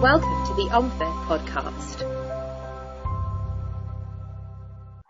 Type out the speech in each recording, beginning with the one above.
Welcome to the OMFIF podcast.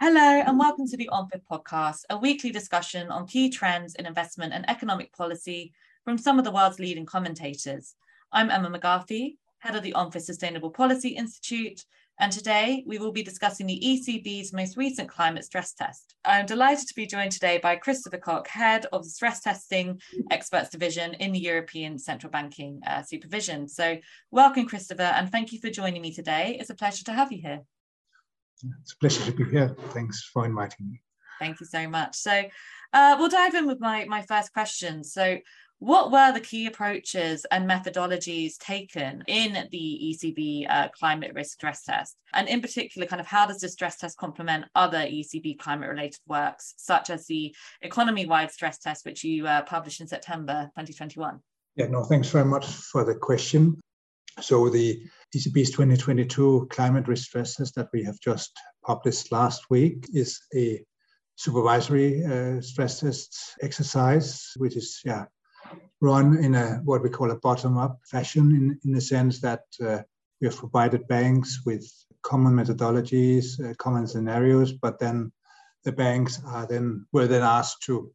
Hello, and welcome to the OMFIF podcast, a weekly discussion on key trends in investment and economic policy from some of the world's leading commentators. I'm Emma McGarthy, head of the OMFIF Sustainable Policy Institute, and today we will be discussing the ECB's most recent climate stress test. I'm delighted to be joined today by Christoffer Kok, head of the Stress Testing Experts Division in the European Central Banking uh, Supervision. So, welcome, Christoffer, and thank you for joining me today. It's a pleasure to have you here. It's a pleasure to be here. Thanks for inviting me. Thank you so much. So, uh, we'll dive in with my, my first question. So, what were the key approaches and methodologies taken in the ECB uh, climate risk stress test? And in particular, kind of how does the stress test complement other ECB climate related works, such as the economy wide stress test, which you uh, published in September 2021? Yeah, no, thanks very much for the question. So, the ECB's 2022 climate risk stress test that we have just published last week is a supervisory uh, stress test exercise, which is yeah run in a what we call a bottom-up fashion, in, in the sense that uh, we have provided banks with common methodologies, uh, common scenarios, but then the banks are then were then asked to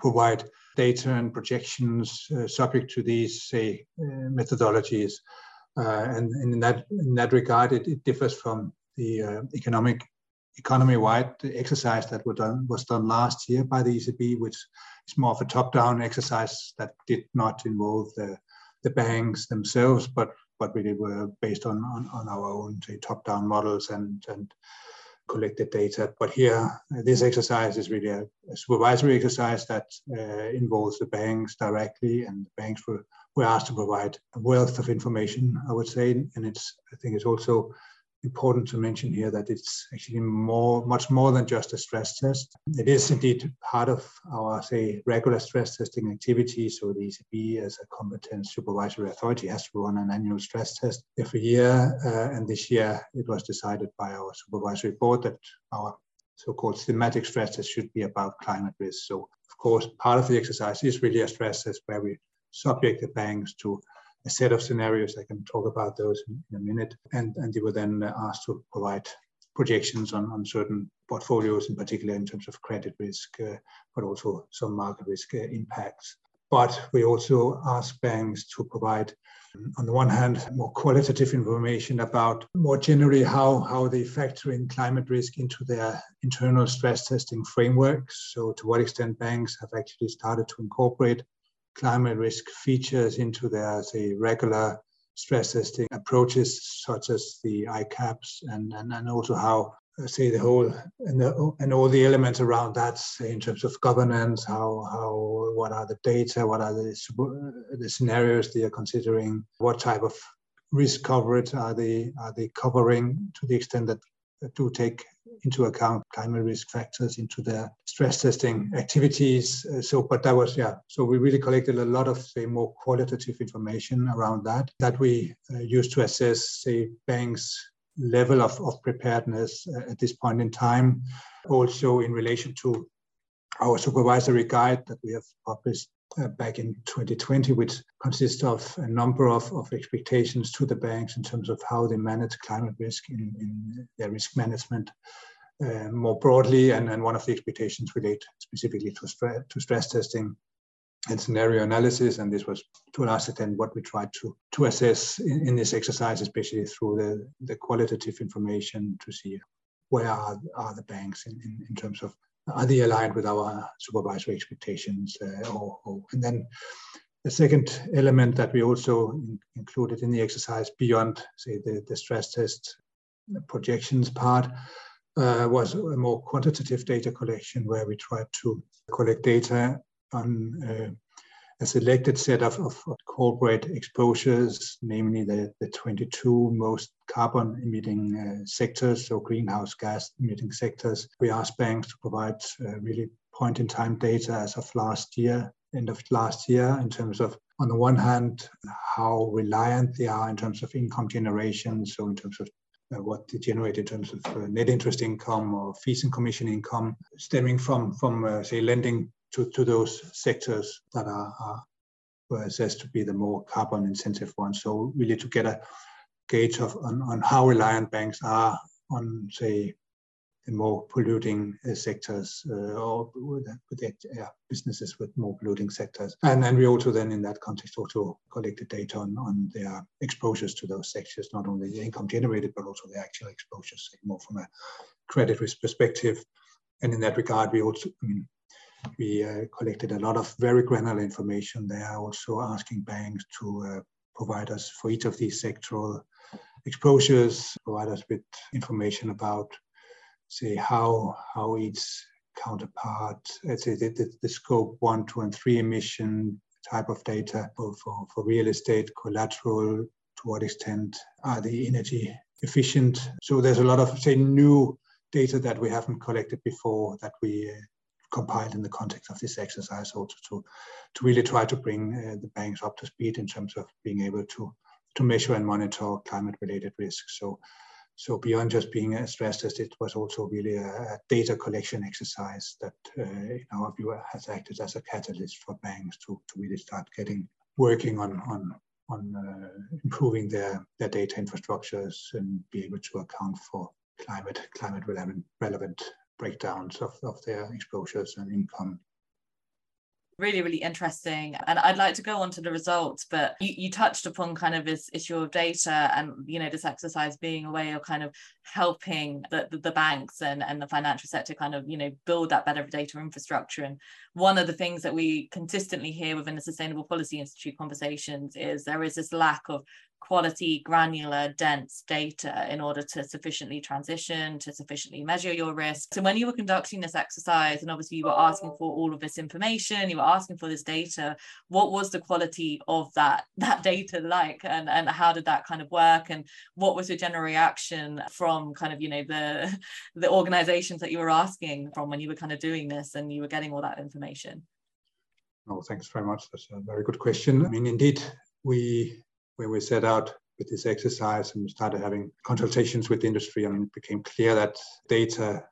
provide data and projections uh, subject to these say uh, methodologies. Uh, and, and, in that in that regard, it, it differs from the uh, economic economy-wide exercise that was done, was done last year by the ECB, which is more of a top-down exercise that did not involve the, the banks themselves, but but really were based on, on, on our own say, top-down models and, and collected data. But here, this exercise is really a, a supervisory exercise that uh, involves the banks directly, and the banks were, were asked to provide a wealth of information, I would say, and it's I think it's also important to mention here that it's actually more, much more than just a stress test. It is indeed part of our, say, regular stress testing activity. So the ECB, as a competent supervisory authority, has to run an annual stress test every year. Uh, and this year, it was decided by our supervisory board that our so-called thematic stress test should be about climate risk. So, of course, part of the exercise is really a stress test where we subject the banks to a set of scenarios. I can talk about those in, a minute. And, and they were then asked to provide projections on, on certain portfolios, in particular in terms of credit risk, uh, but also some market risk uh, impacts. But we also ask banks to provide, on the one hand, more qualitative information about more generally how, how they factor in climate risk into their internal stress testing frameworks. So, to what extent banks have actually started to incorporate climate risk features into their, say, regular stress testing approaches, such as the ICAAPs, and, and, and also how, uh, say, the whole and, the, and all the elements around that, say, in terms of governance, how, how what are the data, what are the, the scenarios they are considering, what type of risk coverage are they are they covering to the extent that do take into account climate risk factors into their stress testing activities. Uh, so, but that was, yeah, so we really collected a lot of, say, more qualitative information around that, that we uh, used to assess, say, banks' level of, of preparedness uh, at this point in time. Also, in relation to our supervisory guide that we have published uh, back in 2020, which consists of a number of, of expectations to the banks in terms of how they manage climate risk in, in their risk management uh, more broadly. And, and one of the expectations relate specifically to, stre- to stress testing and scenario analysis. And this was to a large extent what we tried to, to assess in, in this exercise, especially through the, the qualitative information to see where are, are the banks in, in, in terms of are they aligned with our supervisory expectations? Uh, or, or, and then the second element that we also in, included in the exercise beyond, say, the, the stress test projections part uh, was a more quantitative data collection where we tried to collect data on uh, a selected set of, of, corporate exposures, namely the, the 22 most carbon emitting uh, sectors, so greenhouse gas emitting sectors. We asked banks to provide uh, really point in time data as of last year, end of last year, in terms of, on the one hand, how reliant they are in terms of income generation, so in terms of uh, what they generate in terms of uh, net interest income or fees and commission income stemming from from uh, say lending to, to those sectors that are, are were assessed to be the more carbon intensive ones. So really to get a, gauge of on, on how reliant banks are on, say, the more polluting uh, sectors uh, or with, with businesses with more polluting sectors. And then we also then in that context also collected data on, on their exposures to those sectors, not only the income generated, but also the actual exposures, more from a credit risk perspective. And in that regard, we also, I mean, we uh, collected a lot of very granular information there, also asking banks to uh, provide us for each of these sectoral exposures, provide us with information about, say, how how each counterpart, let's say the, the, the scope one, two, and three emission type of data for, for, for real estate collateral, to what extent are they energy efficient. So there's a lot of, say, new data that we haven't collected before that we uh, compiled in the context of this exercise also to, to really try to bring uh, the banks up to speed in terms of being able to, to measure and monitor climate related risks. So, so beyond just being a stress test, it was also really a, a data collection exercise that uh, in our view has acted as a catalyst for banks to, to really start getting working on, on on uh, improving their, their data infrastructures and be able to account for climate climate relevant relevant breakdowns of, of their exposures and income really really interesting and i'd like to go on to the results but you, you touched upon kind of this issue of data and you know this exercise being a way of kind of helping the, the, the, banks and, and the financial sector kind of you know build that better data infrastructure. And one of the things that we consistently hear within the sustainable policy institute conversations is there is this lack of quality, granular, dense data in order to sufficiently transition, to sufficiently measure your risk. So when you were conducting this exercise, and obviously you were asking for all of this information, you were asking for this data, what was the quality of that, that data like? And, and how did that kind of work? And what was your general reaction from kind of, you know, the, the organizations that you were asking from when you were kind of doing this and you were getting all that information? Oh, thanks very much. That's a very good question. I mean, indeed, we when we set out with this exercise and started having consultations with industry, mean, it became clear that data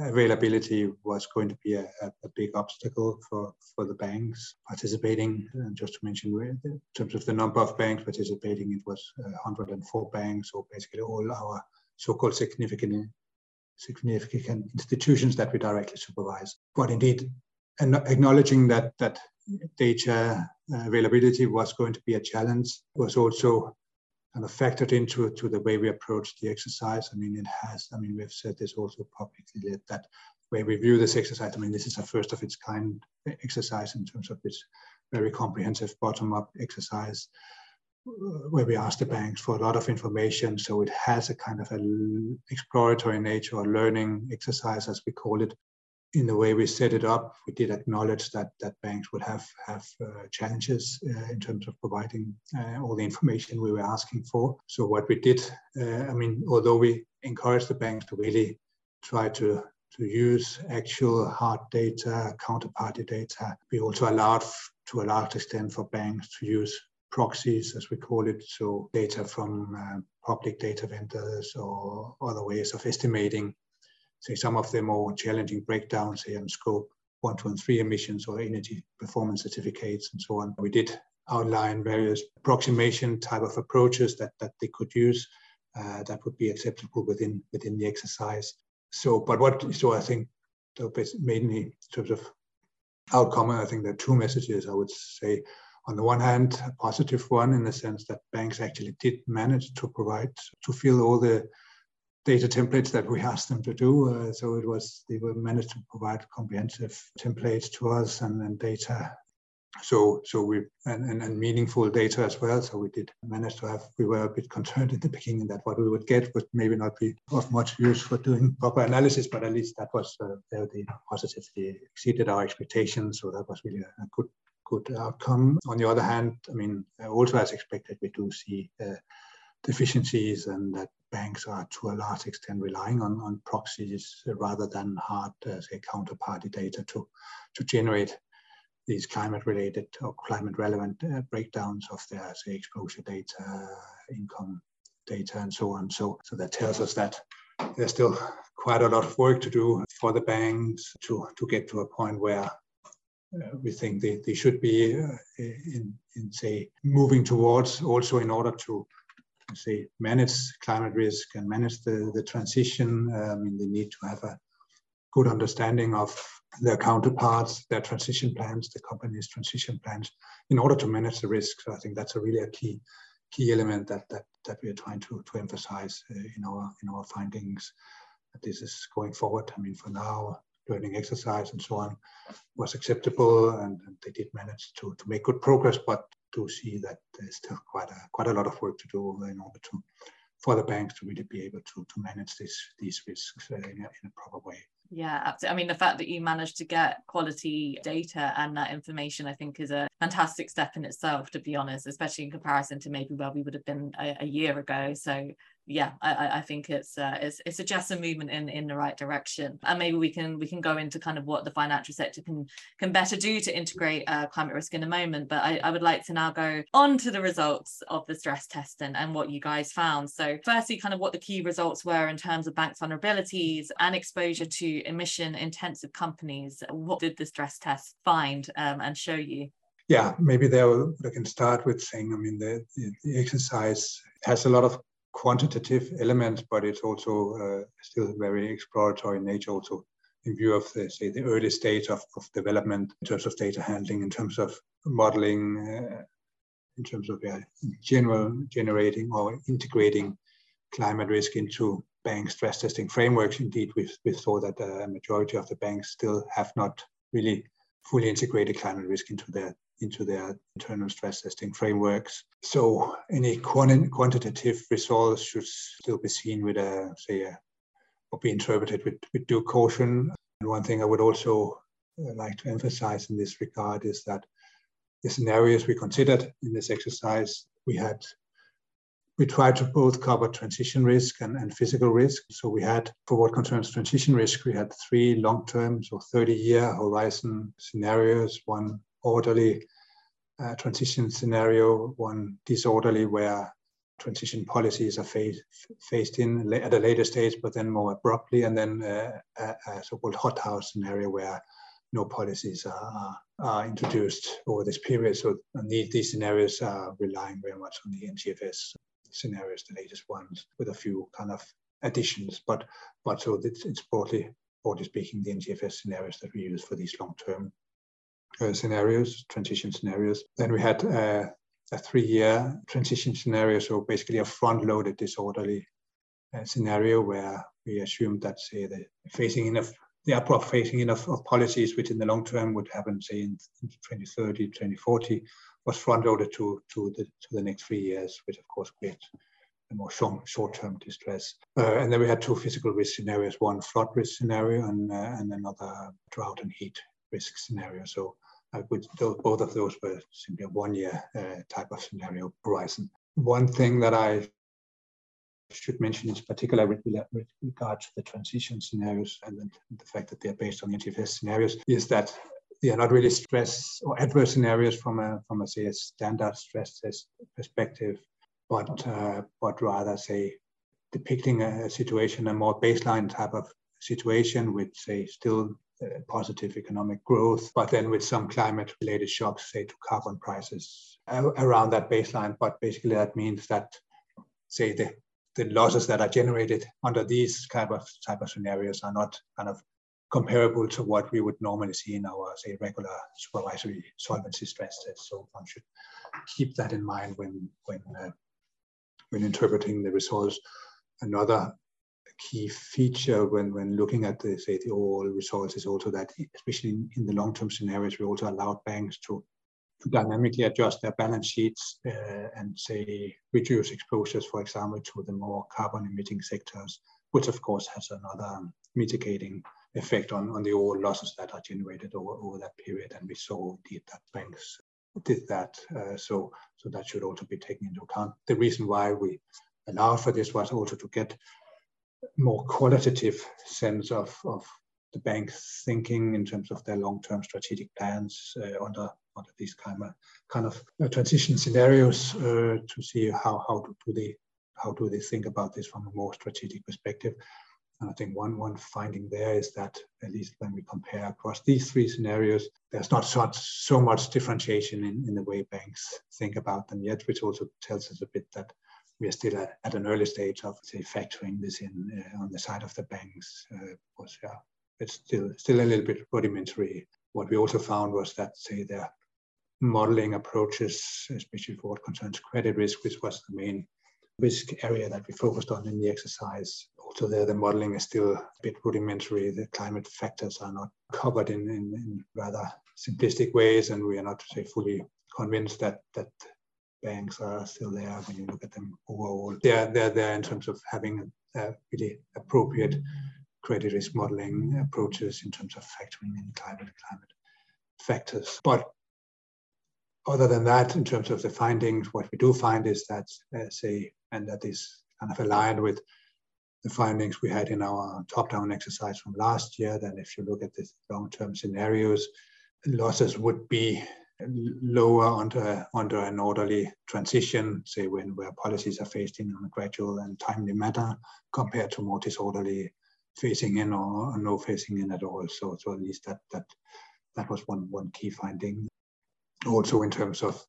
availability was going to be a, a, big obstacle for, for the banks participating. And just to mention, in terms of the number of banks participating, it was uh, 104 banks, or basically all our so-called significant significant institutions that we directly supervise. But indeed, and acknowledging that that data uh, availability was going to be a challenge was also kind of factored into to the way we approach the exercise. I mean, it has, I mean, we've said this also publicly that, that way we view this exercise, I mean, this is a first of its kind exercise in terms of this very comprehensive bottom-up exercise uh, where we ask the banks for a lot of information. So it has a kind of an exploratory nature or learning exercise, as we call it, in the way we set it up, we did acknowledge that that banks would have have uh, challenges uh, in terms of providing uh, all the information we were asking for. So what we did, uh, I mean, although we encouraged the banks to really try to to use actual hard data, counterparty data, we also allowed to a large extent for banks to use proxies, as we call it, so data from uh, public data vendors or other ways of estimating say some of the more challenging breakdowns say on scope one, two, and three emissions or energy performance certificates and so on. We did outline various approximation type of approaches that, that they could use uh, that would be acceptable within within the exercise. So, but what so I think the mainly in terms of outcome, I think there are two messages I would say. On the one hand, a positive one in the sense that banks actually did manage to provide to fill all the data templates that we asked them to do. Uh, so it was they were managed to provide comprehensive templates to us and, and data. So so we and, and, and, meaningful data as well. So we did manage to have. We were a bit concerned in the beginning that what we would get would maybe not be of much use for doing proper analysis, but at least that was uh, they positively exceeded our expectations. So that was really a, good good outcome. On the other hand, I mean, also as expected, we do see. Uh, deficiencies and that banks are to a large extent relying on, on proxies rather than hard, uh, say, counterparty data to, to generate these climate related or climate relevant uh, breakdowns of their, say, exposure data, income data, and so on. So, so that tells us that there's still quite a lot of work to do for the banks to, to get to a point where uh, we think they, they should be uh, in, in, say, moving towards also in order to say manage climate risk and manage the, the transition, I mean, they need to have a good understanding of their counterparts, their transition plans, the company's transition plans, in order to manage the risk. So I think that's a really a key key element that that that we are trying to to emphasize uh, in our in our findings. That this is going forward. I mean, for now, learning exercise and so on was acceptable, and, and they did manage to to make good progress, but to see that there's still quite a quite a lot of work to do in order to for the banks to really be able to to manage this these risks uh, in, a, in a proper way. Yeah, absolutely. I mean, the fact that you managed to get quality data and that information, I think, is a fantastic step in itself, to be honest, especially in comparison to maybe where we would have been a, a year ago. So yeah, I, I think it's, uh, it's it suggests a movement in in the right direction, and maybe we can we can go into kind of what the financial sector can can better do to integrate uh, climate risk in a moment. But I, I would like to now go on to the results of the stress test and, and what you guys found. So firstly, kind of what the key results were in terms of banks' vulnerabilities and exposure to emission intensive companies. What did the stress test find um, and show you? Yeah, maybe there I can start with saying, I mean, the, the exercise has a lot of quantitative elements, but it's also uh, still very exploratory in nature, also in view of the, say, the early stage of, of development in terms of data handling, in terms of modeling, uh, in terms of general generating or integrating climate risk into bank stress testing frameworks. Indeed, we, we saw that the majority of the banks still have not really fully integrated climate risk into their into their internal stress testing frameworks. So any quanti- quantitative results should still be seen with a, say, a, or be interpreted with, with due caution. And one thing I would also uh, like to emphasize in this regard is that the scenarios we considered in this exercise, we had we tried to both cover transition risk and, and physical risk. So we had, for what concerns transition risk, we had three long-term, so 30-year horizon scenarios, one orderly uh, transition scenario, one disorderly where transition policies are phased, in at a later stage, but then more abruptly, and then uh, a, a so-called hothouse scenario where no policies are, are, introduced over this period. So these, these scenarios are relying very much on the NGFS scenarios, the latest ones, with a few kind of additions. But but so it's, it's broadly broadly speaking the NGFS scenarios that we use for these long-term uh, scenarios, transition scenarios. Then we had uh, a three-year transition scenario, so basically a front-loaded disorderly uh, scenario where we assumed that, say, the phasing in of the abrupt phasing in of, of policies, which in the long term would happen, say, in, in 2030, 2040, was front-loaded to, to, the, to the next three years, which of course creates a more short-term distress. Uh, and then we had two physical risk scenarios, one flood risk scenario and, uh, and another drought and heat risk scenario. So uh, with those, both of those were simply a one-year uh, type of scenario horizon. One thing that I should mention in particular with, regard to the transition scenarios and the, fact that they're based on the NGFS scenarios is that they are not really stress or adverse scenarios from a from a say a standard stress test perspective, but uh, but rather say depicting a, situation, a more baseline type of situation with say still uh, positive economic growth, but then with some climate related shocks, say to carbon prices uh, around that baseline. But basically, that means that, say, the, the losses that are generated under these type of type of scenarios are not kind of comparable to what we would normally see in our, say, regular supervisory solvency stress test. So one should keep that in mind when when uh, when interpreting the results. Another key feature when, when looking at the, say, the overall results is also that, especially in, in the long-term scenarios, we also allowed banks to, to dynamically adjust their balance sheets uh, and, say, reduce exposures, for example, to the more carbon-emitting sectors, which, of course, has another mitigating effect on, on the overall losses that are generated over, over that period. And we saw indeed that banks did that. Uh, so, so that should also be taken into account. The reason why we allowed for this was also to get more qualitative sense of, of the bank's thinking in terms of their long-term strategic plans uh, under under these kind of kind of uh, transition scenarios uh, to see how how do they how do they think about this from a more strategic perspective. And I think one one finding there is that at least when we compare across these three scenarios, there's not such so much differentiation in, in the way banks think about them yet, which also tells us a bit that we are still at, at an early stage of say factoring this in uh, on the side of the banks. Uh, was yeah, it's still still a little bit rudimentary. What we also found was that say their modeling approaches, especially for what concerns credit risk, which was the main risk area that we focused on in the exercise. Also, there the modeling is still a bit rudimentary. The climate factors are not covered in, in, in rather simplistic ways, and we are not say fully convinced that that banks are still there when you look at them overall. They're, they're there in terms of having a really appropriate credit risk modeling approaches in terms of factoring in climate climate factors. But other than that, in terms of the findings, what we do find is that, uh, say, and that is kind of aligned with the findings we had in our top-down exercise from last year, that if you look at the long-term scenarios, losses would be lower under under an orderly transition, say when where policies are phased in on a gradual and timely manner, compared to more disorderly phasing in or, no phasing in at all. So, so at least that that that was one one key finding. Also, in terms of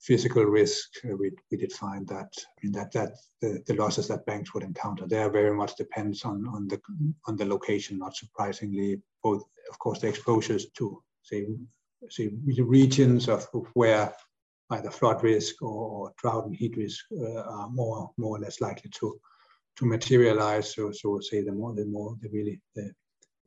physical risk, uh, we, we did find that I mean that that the, the losses that banks would encounter there very much depends on on the on the location. Not surprisingly, both of course the exposures to say say regions of, where either flood risk or, or drought and heat risk uh, are more more or less likely to to materialize. So so say the more the more the really the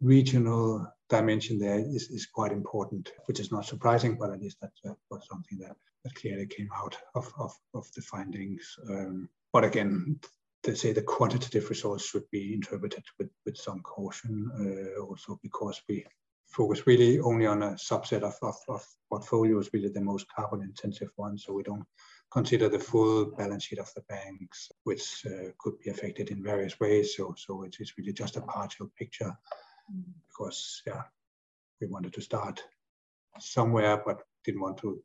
regional dimension there is, is quite important, which is not surprising, but at least that, that was something that, that clearly came out of, of, of the findings. Um, but again, to say the quantitative results should be interpreted with, with some caution, uh, also because we focus really only on a subset of, of, of portfolios, really the most carbon intensive ones. So we don't consider the full balance sheet of the banks, which uh, could be affected in various ways. So, so it is really just a partial picture mm. because, yeah, we wanted to start somewhere, but didn't want to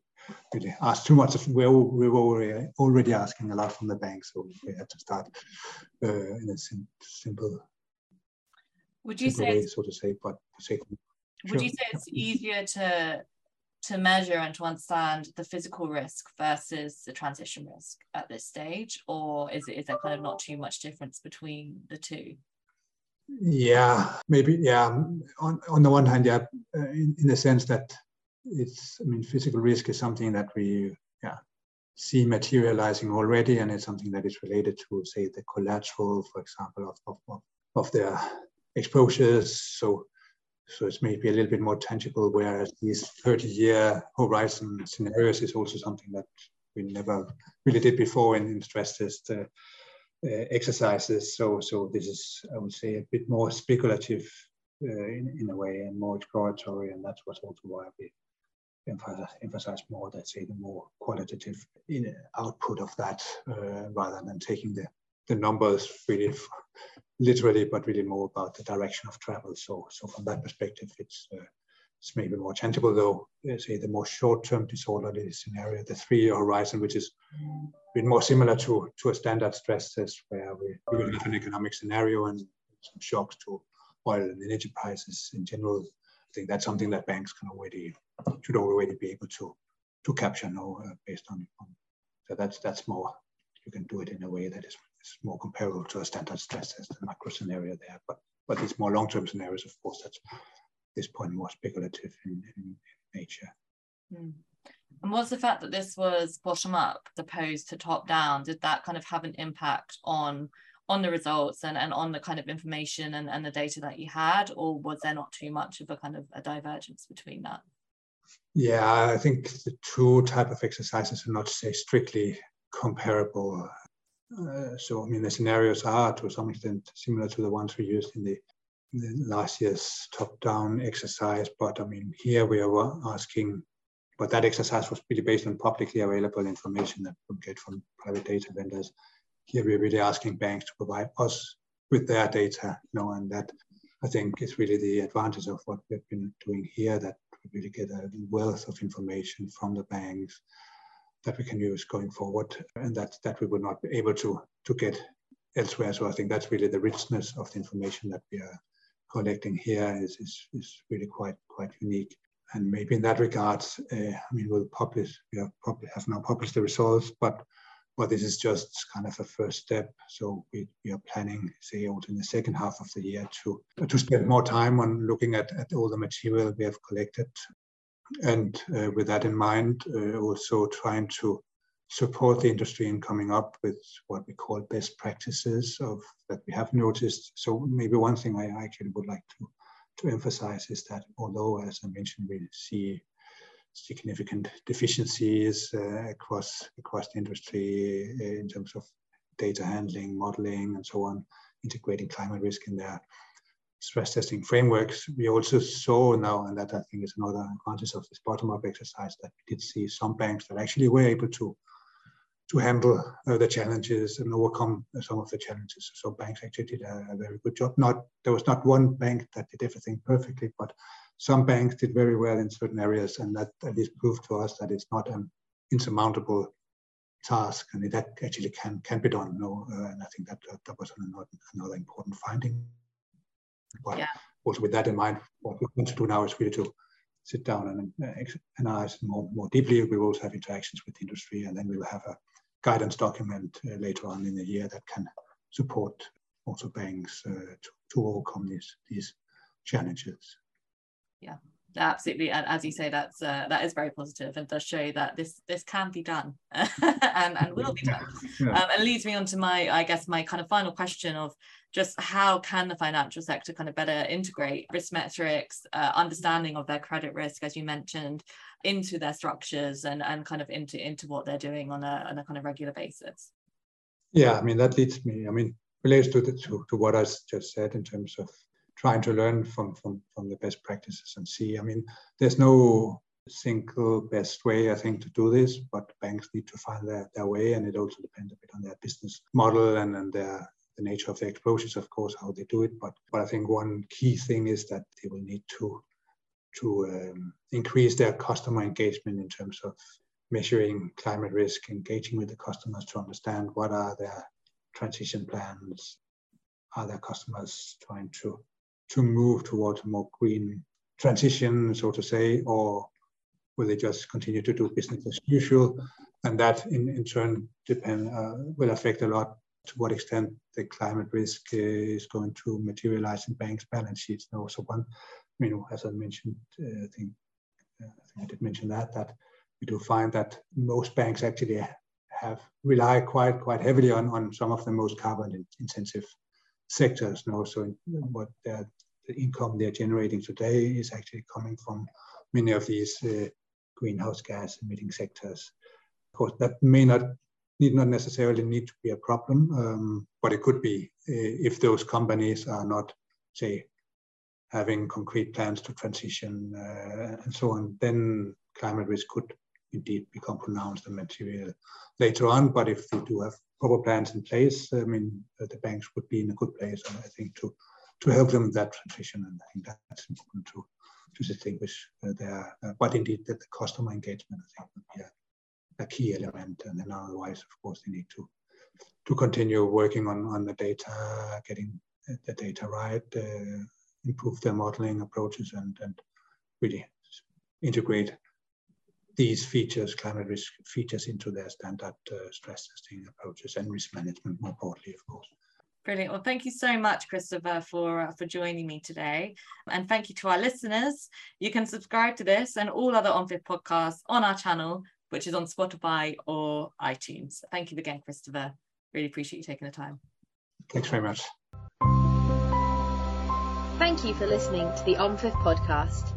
really ask too much. We were, we were already, asking a lot from the bank, so we had to start uh, in a sim simple, would you say, way, so to say, but would you say it's easier to to measure and to understand the physical risk versus the transition risk at this stage, or is it is there kind of not too much difference between the two? Yeah, maybe. Yeah, on on the one hand, yeah, uh, in, in the sense that it's. I mean, physical risk is something that we yeah see materializing already, and it's something that is related to, say, the collateral, for example, of of, of their exposures. So so it's maybe a little bit more tangible, whereas these 30 year horizon scenarios is also something that we never really did before in, in stress test uh, uh, exercises. So, so this is, I would say, a bit more speculative uh, in, in a way and more exploratory. And that's also why we emphasize, emphasize more that say the more qualitative in, output of that uh, rather than taking the the numbers really literally, but really more about the direction of travel. So, so from that perspective, it's uh, it's maybe more tangible, though. Say the more short-term disorderly scenario, the three-year horizon, which is a bit more similar to to a standard stress test, where we, we have an economic scenario and some shocks to oil and energy prices in general. I think that's something that banks can already should already be able to to capture now uh, based on, on so that's that's more you can do it in a way that is it's more comparable to a standard stress test, the macro scenario there. But but these more long-term scenarios, of course, that's this point more speculative in, in nature. Mm. And was the fact that this was bottom up opposed to top down? Did that kind of have an impact on on the results and, and on the kind of information and, and the data that you had, or was there not too much of a kind of a divergence between that? Yeah, I think the two type of exercises are not say strictly comparable. Uh, so, I mean, the scenarios are to some extent similar to the ones we used in the, in the last year's top-down exercise. But I mean, here we are asking, but that exercise was really based on publicly available information that we get from private data vendors. Here we're really asking banks to provide us with their data, you know, and that I think is really the advantage of what we've been doing here, that we really get a wealth of information from the banks that we can use going forward and that, that we would not be able to, to get elsewhere. So I think that's really the richness of the information that we are collecting here is, is, is really quite quite unique. And maybe in that regard, uh, I mean, we'll publish, we have, probably have now published the results, but but this is just kind of a first step. So we, we are planning, say, also in the second half of the year to to spend more time on looking at, at all the material we have collected, and uh, with that in mind, uh, also trying to support the industry in coming up with what we call best practices of that we have noticed. So maybe one thing I actually would like to to emphasize is that although, as I mentioned, we see significant deficiencies uh, across across the industry uh, in terms of data handling, modeling, and so on, integrating climate risk in their stress testing frameworks. We also saw now, and that I think is another advantage of this bottom-up exercise, that we did see some banks that actually were able to to handle uh, the challenges and overcome some of the challenges. So banks actually did a, a, very good job. Not there was not one bank that did everything perfectly, but some banks did very well in certain areas, and that at least proved to us that it's not an insurmountable task, and it actually can can be done. No, uh, and I think that that was another, another important finding. But yeah. also with that in mind, what we want to do now is really to sit down and uh, analyze more more deeply. We will also have interactions with industry, and then we will have a guidance document uh, later on in the year that can support also banks uh, to, to overcome these these challenges. Yeah, absolutely and as you say that's uh, that is very positive and does show that this this can be done and, and will be done yeah. um, and leads me on to my i guess my kind of final question of just how can the financial sector kind of better integrate risk metrics uh, understanding of their credit risk as you mentioned into their structures and and kind of into into what they're doing on a, on a kind of regular basis yeah i mean that leads me i mean relates to the to, to what i just said in terms of trying to learn from, from, from the best practices and see. I mean, there's no single best way, I think, to do this, but banks need to find their, their way, and it also depends a bit on their business model and, and their the nature of their exposures, of course, how they do it. But but I think one key thing is that they will need to to um, increase their customer engagement in terms of measuring climate risk, engaging with the customers to understand what are their transition plans, are their customers trying to to move towards a more green transition, so to say, or will they just continue to do business as usual? And that in, in turn depend uh, will affect a lot to what extent the climate risk is going to materialize in banks' balance sheets. And also one, you know, as I mentioned, uh, I think uh, I think I did mention that that we do find that most banks actually have rely quite quite heavily on on some of the most carbon intensive sectors. Know, so what the income they're generating today is actually coming from many of these uh, greenhouse gas emitting sectors. Of course, that may not need not necessarily need to be a problem, um, but it could be uh, if those companies are not, say, having concrete plans to transition uh, and so on, then climate risk could indeed become pronounced and material later on. But if they do have proper plans in place, I mean, uh, the banks would be in a good place, I think, to to help them in that transition. And I think that's important to to distinguish uh, there. Uh, but indeed, that the customer engagement, I think, would be a, a, key element. And then otherwise, of course, they need to to continue working on on the data, getting the data right, uh, improve their modeling approaches, and and really integrate these features, climate risk features, into their standard uh, stress testing approaches and risk management more broadly, of course. Brilliant. Well, thank you so much, Christoffer, for uh, for joining me today, and thank you to our listeners. You can subscribe to this and all other OMFIF podcasts on our channel, which is on Spotify or iTunes. Thank you again, Christoffer. Really appreciate you taking the time. Thanks very much. Thank you for listening to the OMFIF podcast.